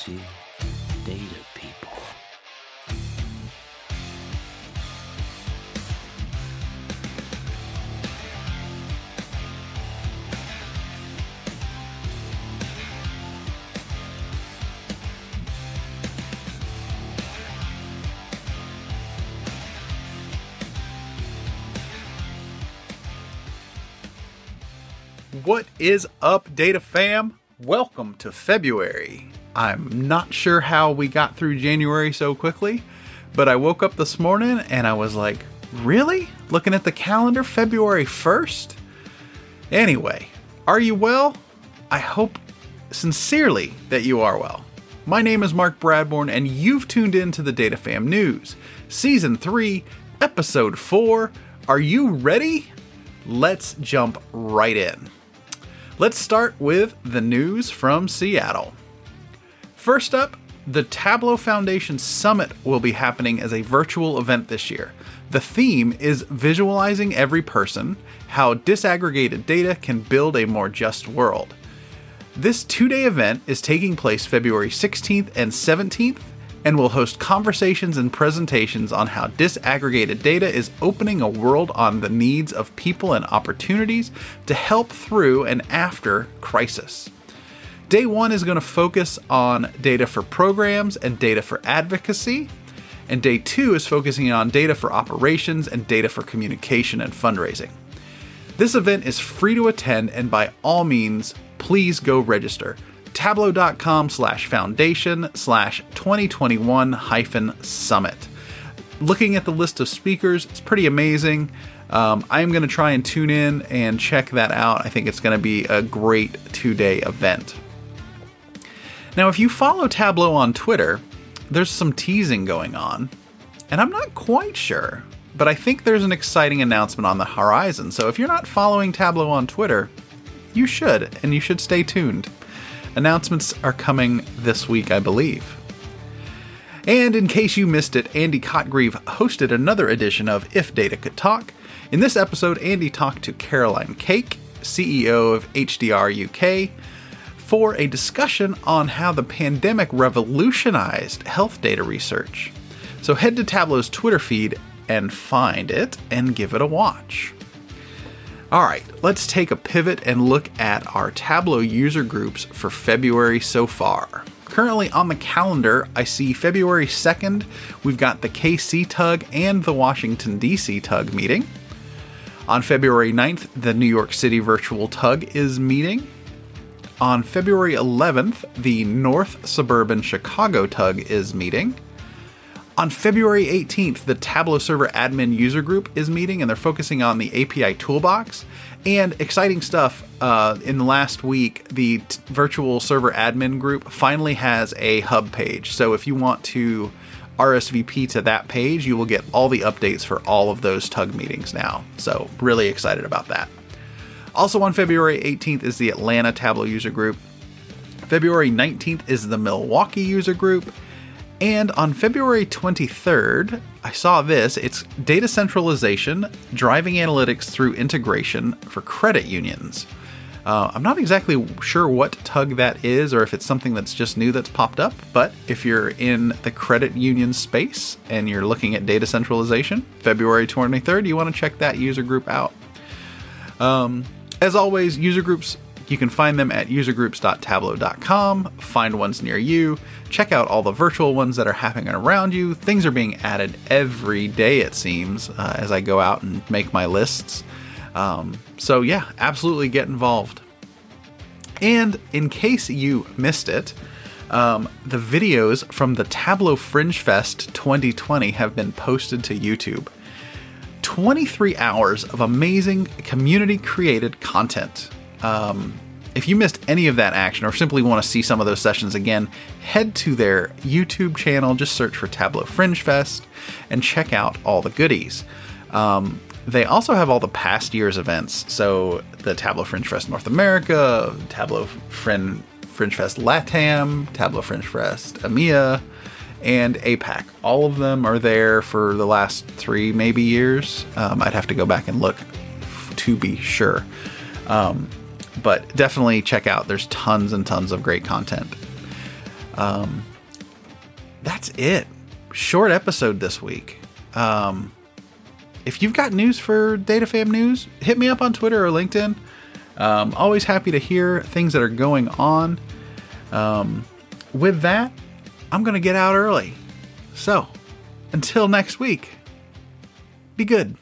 see data people. What is up, Data Fam? Welcome to February. I'm not sure how we got through January so quickly, but I woke up this morning and I was like, really? Looking at the calendar, February 1st? Anyway, are you well? I hope sincerely that you are well. My name is Mark Bradbourne, and you've tuned in to the Data Fam News, Season 3, Episode 4. Are you ready? Let's jump right in. Let's start with the news from Seattle. First up, the Tableau Foundation Summit will be happening as a virtual event this year. The theme is visualizing every person, how disaggregated data can build a more just world. This two day event is taking place February 16th and 17th and will host conversations and presentations on how disaggregated data is opening a world on the needs of people and opportunities to help through and after crisis. Day one is going to focus on data for programs and data for advocacy. And day two is focusing on data for operations and data for communication and fundraising. This event is free to attend, and by all means, please go register. Tableau.com slash foundation slash 2021 hyphen summit. Looking at the list of speakers, it's pretty amazing. Um, I'm going to try and tune in and check that out. I think it's going to be a great two day event. Now, if you follow Tableau on Twitter, there's some teasing going on, and I'm not quite sure, but I think there's an exciting announcement on the horizon. So if you're not following Tableau on Twitter, you should, and you should stay tuned. Announcements are coming this week, I believe. And in case you missed it, Andy Cotgreave hosted another edition of If Data Could Talk. In this episode, Andy talked to Caroline Cake, CEO of HDR UK, for a discussion on how the pandemic revolutionized health data research. So head to Tableau's Twitter feed and find it and give it a watch. All right, let's take a pivot and look at our Tableau user groups for February so far. Currently on the calendar, I see February 2nd, we've got the KC Tug and the Washington, D.C. Tug meeting. On February 9th, the New York City Virtual Tug is meeting. On February 11th, the North Suburban Chicago Tug is meeting. On February 18th, the Tableau Server Admin User Group is meeting and they're focusing on the API Toolbox. And exciting stuff uh, in the last week, the t- Virtual Server Admin Group finally has a hub page. So if you want to RSVP to that page, you will get all the updates for all of those tug meetings now. So, really excited about that. Also, on February 18th is the Atlanta Tableau User Group. February 19th is the Milwaukee User Group. And on February 23rd, I saw this. It's data centralization, driving analytics through integration for credit unions. Uh, I'm not exactly sure what tug that is or if it's something that's just new that's popped up, but if you're in the credit union space and you're looking at data centralization, February 23rd, you want to check that user group out. Um, as always, user groups, you can find them at usergroups.tableau.com, find ones near you, check out all the virtual ones that are happening around you. Things are being added every day, it seems, uh, as I go out and make my lists. Um, so, yeah, absolutely get involved. And in case you missed it, um, the videos from the Tableau Fringe Fest 2020 have been posted to YouTube. 23 hours of amazing community created content. Um, if you missed any of that action or simply want to see some of those sessions again, head to their YouTube channel, just search for Tableau Fringe Fest, and check out all the goodies. Um, they also have all the past year's events. So the Tableau Fringe Fest North America, Tableau Fringe, Fringe Fest Latam, Tableau Fringe Fest EMEA, and APAC. All of them are there for the last three, maybe years. Um, I'd have to go back and look f- to be sure. Um, but definitely check out. There's tons and tons of great content. Um, that's it. Short episode this week. Um, if you've got news for DataFam News, hit me up on Twitter or LinkedIn. Um, always happy to hear things that are going on. Um, with that, I'm going to get out early. So, until next week, be good.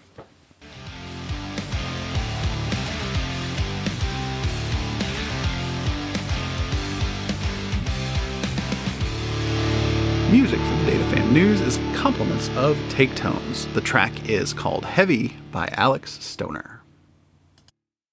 Music for the DataFam News is compliments of Take Tones. The track is called Heavy by Alex Stoner.